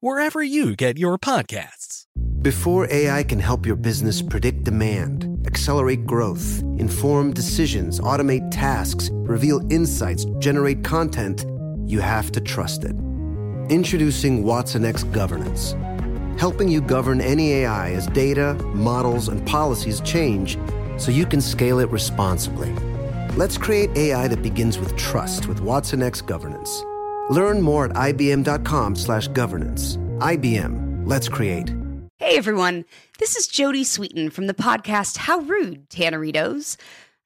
wherever you get your podcasts. Before AI can help your business predict demand, accelerate growth, inform decisions, automate tasks, reveal insights, generate content, you have to trust it. Introducing Watson X Governance, helping you govern any AI as data, models, and policies change so you can scale it responsibly. Let's create AI that begins with trust with Watson X Governance. Learn more at ibm.com/governance. IBM. Let's create. Hey everyone, this is Jodie Sweetin from the podcast How Rude, Tanneritos.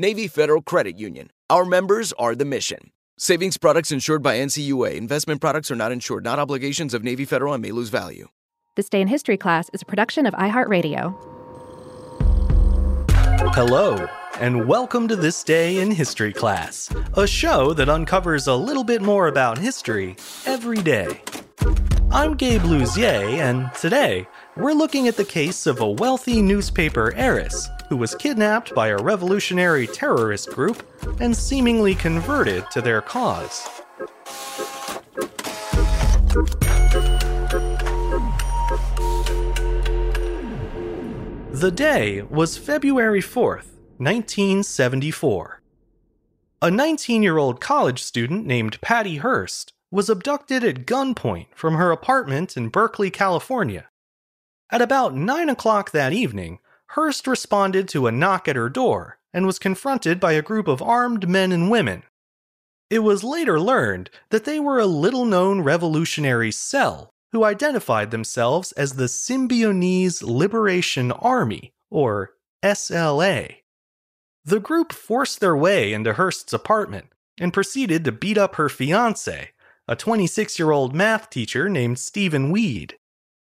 Navy Federal Credit Union. Our members are the mission. Savings products insured by NCUA. Investment products are not insured, not obligations of Navy Federal and may lose value. This Day in History class is a production of iHeartRadio. Hello, and welcome to This Day in History class, a show that uncovers a little bit more about history every day. I'm Gabe Luzier, and today we're looking at the case of a wealthy newspaper heiress who was kidnapped by a revolutionary terrorist group and seemingly converted to their cause. The day was February 4th, 1974. A 19 year old college student named Patty Hearst was abducted at gunpoint from her apartment in Berkeley, California. At about 9 o'clock that evening, Hearst responded to a knock at her door and was confronted by a group of armed men and women. It was later learned that they were a little known revolutionary cell who identified themselves as the Symbionese Liberation Army, or SLA. The group forced their way into Hearst's apartment and proceeded to beat up her fiance, a 26 year old math teacher named Stephen Weed.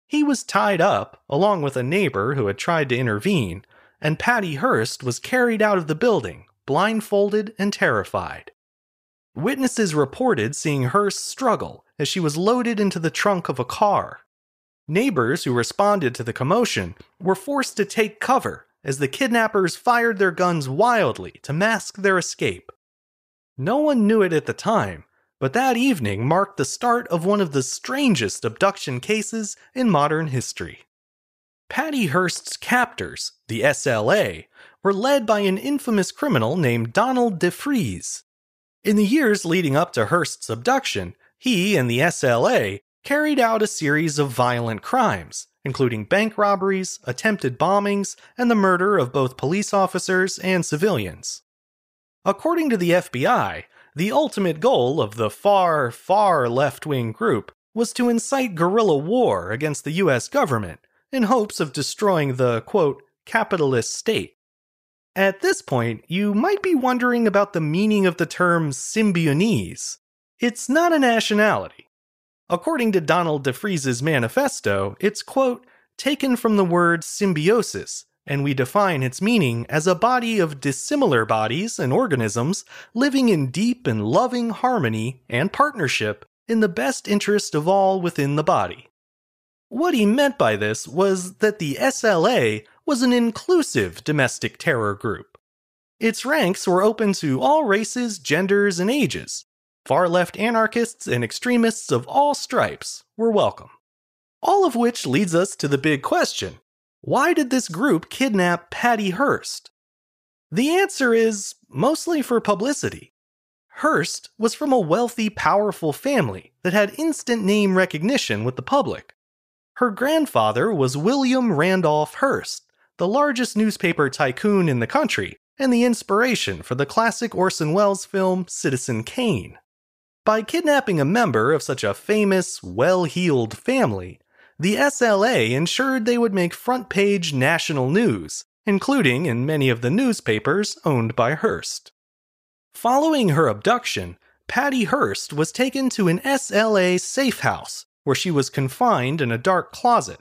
He was tied up, along with a neighbor who had tried to intervene, and Patty Hearst was carried out of the building, blindfolded and terrified. Witnesses reported seeing Hearst struggle as she was loaded into the trunk of a car. Neighbors who responded to the commotion were forced to take cover as the kidnappers fired their guns wildly to mask their escape. No one knew it at the time, but that evening marked the start of one of the strangest abduction cases in modern history. Patty Hearst's captors, the SLA, were led by an infamous criminal named Donald DeFreeze. In the years leading up to Hearst's abduction, he and the SLA carried out a series of violent crimes, including bank robberies, attempted bombings, and the murder of both police officers and civilians. According to the FBI, the ultimate goal of the far, far left wing group was to incite guerrilla war against the US government in hopes of destroying the, quote, capitalist state. At this point, you might be wondering about the meaning of the term Symbionese. It's not a nationality. According to Donald DeFreeze's manifesto, it's, quote, taken from the word symbiosis, and we define its meaning as a body of dissimilar bodies and organisms living in deep and loving harmony and partnership in the best interest of all within the body. What he meant by this was that the SLA was an inclusive domestic terror group. Its ranks were open to all races, genders, and ages. Far left anarchists and extremists of all stripes were welcome. All of which leads us to the big question why did this group kidnap Patty Hearst? The answer is mostly for publicity. Hearst was from a wealthy, powerful family that had instant name recognition with the public. Her grandfather was William Randolph Hearst, the largest newspaper tycoon in the country and the inspiration for the classic Orson Welles film Citizen Kane. By kidnapping a member of such a famous, well heeled family, the SLA ensured they would make front page national news, including in many of the newspapers owned by Hearst. Following her abduction, Patty Hearst was taken to an SLA safe house where she was confined in a dark closet.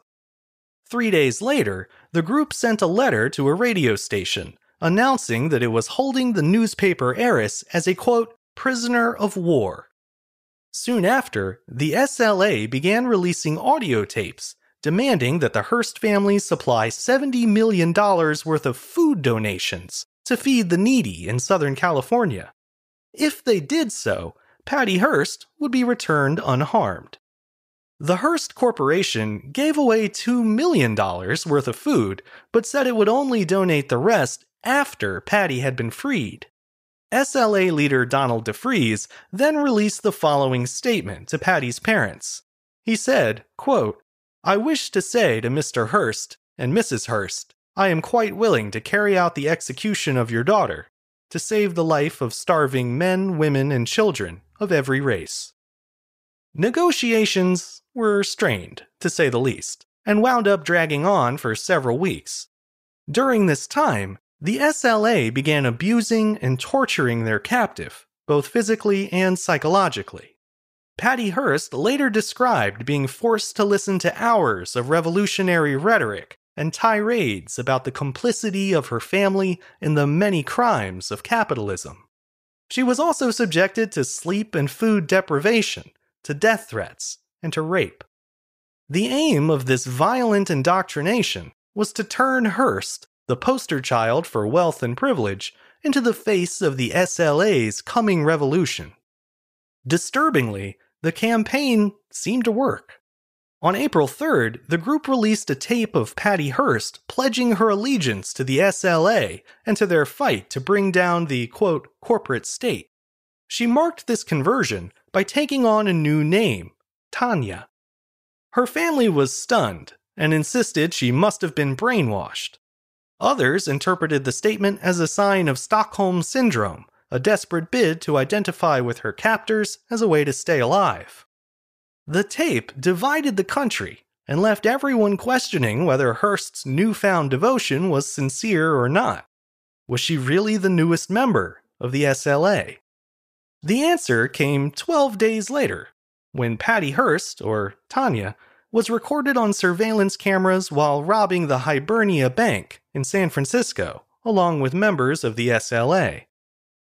Three days later, the group sent a letter to a radio station announcing that it was holding the newspaper heiress as a quote, prisoner of war. Soon after, the SLA began releasing audio tapes demanding that the Hearst family supply $70 million worth of food donations to feed the needy in Southern California. If they did so, Patty Hearst would be returned unharmed. The Hearst Corporation gave away $2 million worth of food, but said it would only donate the rest after Patty had been freed. SLA leader Donald DeFreeze then released the following statement to Patty's parents. He said, quote, I wish to say to Mr. Hearst and Mrs. Hearst, I am quite willing to carry out the execution of your daughter to save the life of starving men, women, and children of every race. Negotiations were strained, to say the least, and wound up dragging on for several weeks. During this time, the SLA began abusing and torturing their captive, both physically and psychologically. Patty Hearst later described being forced to listen to hours of revolutionary rhetoric and tirades about the complicity of her family in the many crimes of capitalism. She was also subjected to sleep and food deprivation, to death threats, and to rape. The aim of this violent indoctrination was to turn Hearst, the poster child for wealth and privilege, into the face of the SLA's coming revolution. Disturbingly, the campaign seemed to work. On April 3rd, the group released a tape of Patty Hearst pledging her allegiance to the SLA and to their fight to bring down the quote, corporate state. She marked this conversion by taking on a new name, Tanya. Her family was stunned and insisted she must have been brainwashed. Others interpreted the statement as a sign of Stockholm Syndrome, a desperate bid to identify with her captors as a way to stay alive. The tape divided the country and left everyone questioning whether Hearst's newfound devotion was sincere or not. Was she really the newest member of the SLA? The answer came 12 days later, when Patty Hearst, or Tanya, was recorded on surveillance cameras while robbing the Hibernia Bank in San Francisco, along with members of the SLA.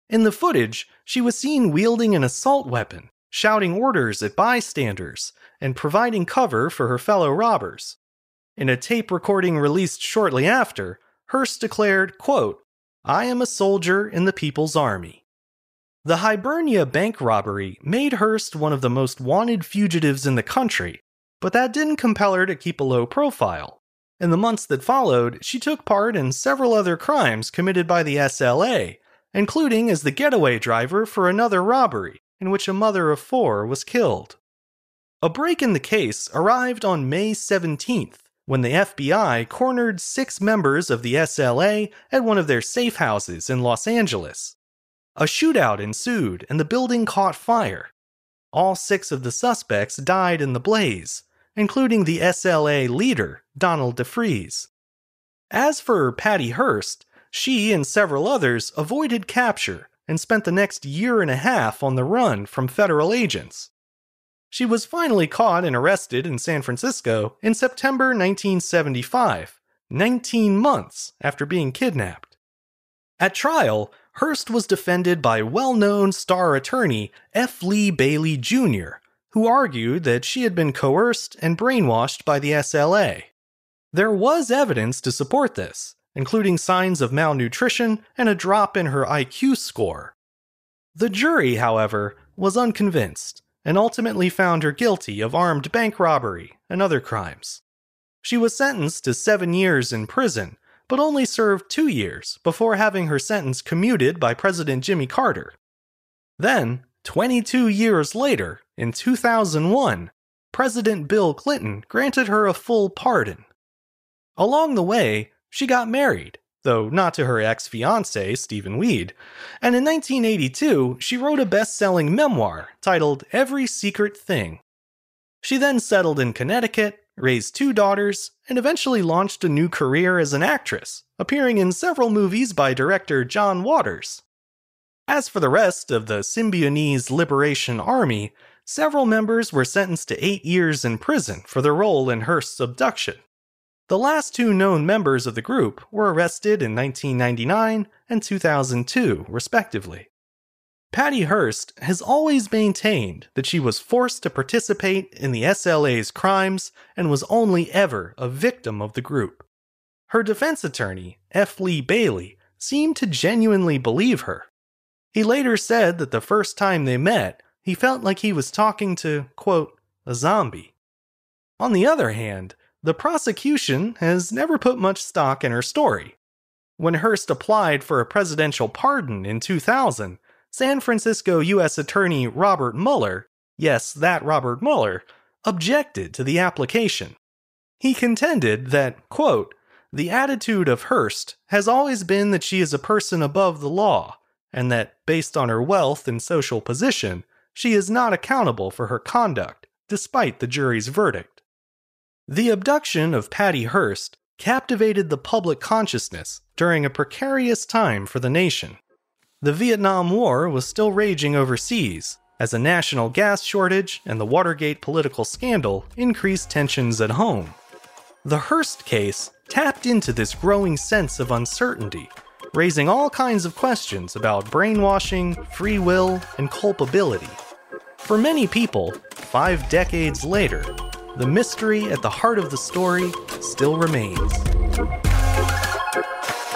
In the footage, she was seen wielding an assault weapon, shouting orders at bystanders, and providing cover for her fellow robbers. In a tape recording released shortly after, Hearst declared, quote, I am a soldier in the People's Army. The Hibernia bank robbery made Hearst one of the most wanted fugitives in the country, but that didn't compel her to keep a low profile. In the months that followed, she took part in several other crimes committed by the SLA, including as the getaway driver for another robbery in which a mother of four was killed. A break in the case arrived on May 17th when the FBI cornered six members of the SLA at one of their safe houses in Los Angeles. A shootout ensued and the building caught fire. All six of the suspects died in the blaze, including the SLA leader, Donald DeFreeze. As for Patty Hearst, she and several others avoided capture and spent the next year and a half on the run from federal agents. She was finally caught and arrested in San Francisco in September 1975, 19 months after being kidnapped. At trial, Hearst was defended by well known star attorney F. Lee Bailey Jr., who argued that she had been coerced and brainwashed by the SLA. There was evidence to support this, including signs of malnutrition and a drop in her IQ score. The jury, however, was unconvinced and ultimately found her guilty of armed bank robbery and other crimes. She was sentenced to seven years in prison, but only served two years before having her sentence commuted by President Jimmy Carter. Then, 22 years later, in 2001, President Bill Clinton granted her a full pardon. Along the way, she got married, though not to her ex fiance, Stephen Weed, and in 1982, she wrote a best selling memoir titled Every Secret Thing. She then settled in Connecticut, raised two daughters, and eventually launched a new career as an actress, appearing in several movies by director John Waters. As for the rest of the Symbionese Liberation Army, several members were sentenced to eight years in prison for their role in Hearst's abduction. The last two known members of the group were arrested in 1999 and 2002, respectively. Patty Hearst has always maintained that she was forced to participate in the SLA's crimes and was only ever a victim of the group. Her defense attorney, F. Lee Bailey, seemed to genuinely believe her. He later said that the first time they met, he felt like he was talking to, quote, a zombie. On the other hand, the prosecution has never put much stock in her story. When Hearst applied for a presidential pardon in 2000, San Francisco U.S. Attorney Robert Mueller, yes, that Robert Mueller, objected to the application. He contended that, quote, the attitude of Hearst has always been that she is a person above the law, and that, based on her wealth and social position, she is not accountable for her conduct, despite the jury's verdict. The abduction of Patty Hearst captivated the public consciousness during a precarious time for the nation. The Vietnam War was still raging overseas, as a national gas shortage and the Watergate political scandal increased tensions at home. The Hearst case tapped into this growing sense of uncertainty, raising all kinds of questions about brainwashing, free will, and culpability. For many people, five decades later, the mystery at the heart of the story still remains.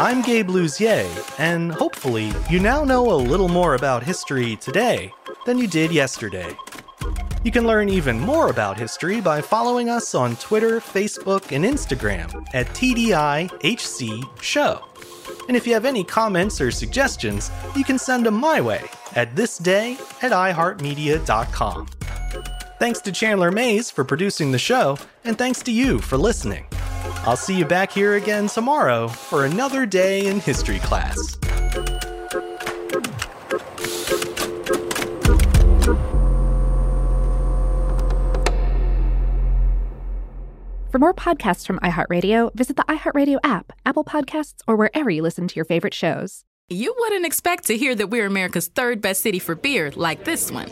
I'm Gabe Luzier, and hopefully, you now know a little more about history today than you did yesterday. You can learn even more about history by following us on Twitter, Facebook, and Instagram at TDIHC Show. And if you have any comments or suggestions, you can send them my way at thisday at iHeartMedia.com. Thanks to Chandler Mayes for producing the show, and thanks to you for listening. I'll see you back here again tomorrow for another day in history class. For more podcasts from iHeartRadio, visit the iHeartRadio app, Apple Podcasts, or wherever you listen to your favorite shows. You wouldn't expect to hear that we're America's third best city for beer like this one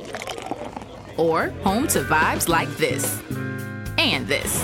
or home to vibes like this and this.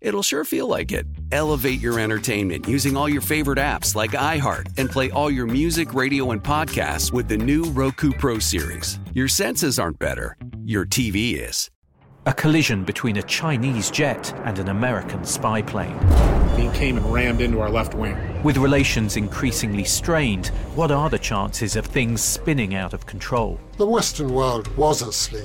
it'll sure feel like it. Elevate your entertainment using all your favorite apps like iHeart and play all your music, radio, and podcasts with the new Roku Pro Series. Your senses aren't better, your TV is. A collision between a Chinese jet and an American spy plane. He came and rammed into our left wing. With relations increasingly strained, what are the chances of things spinning out of control? The Western world was asleep.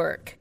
Work.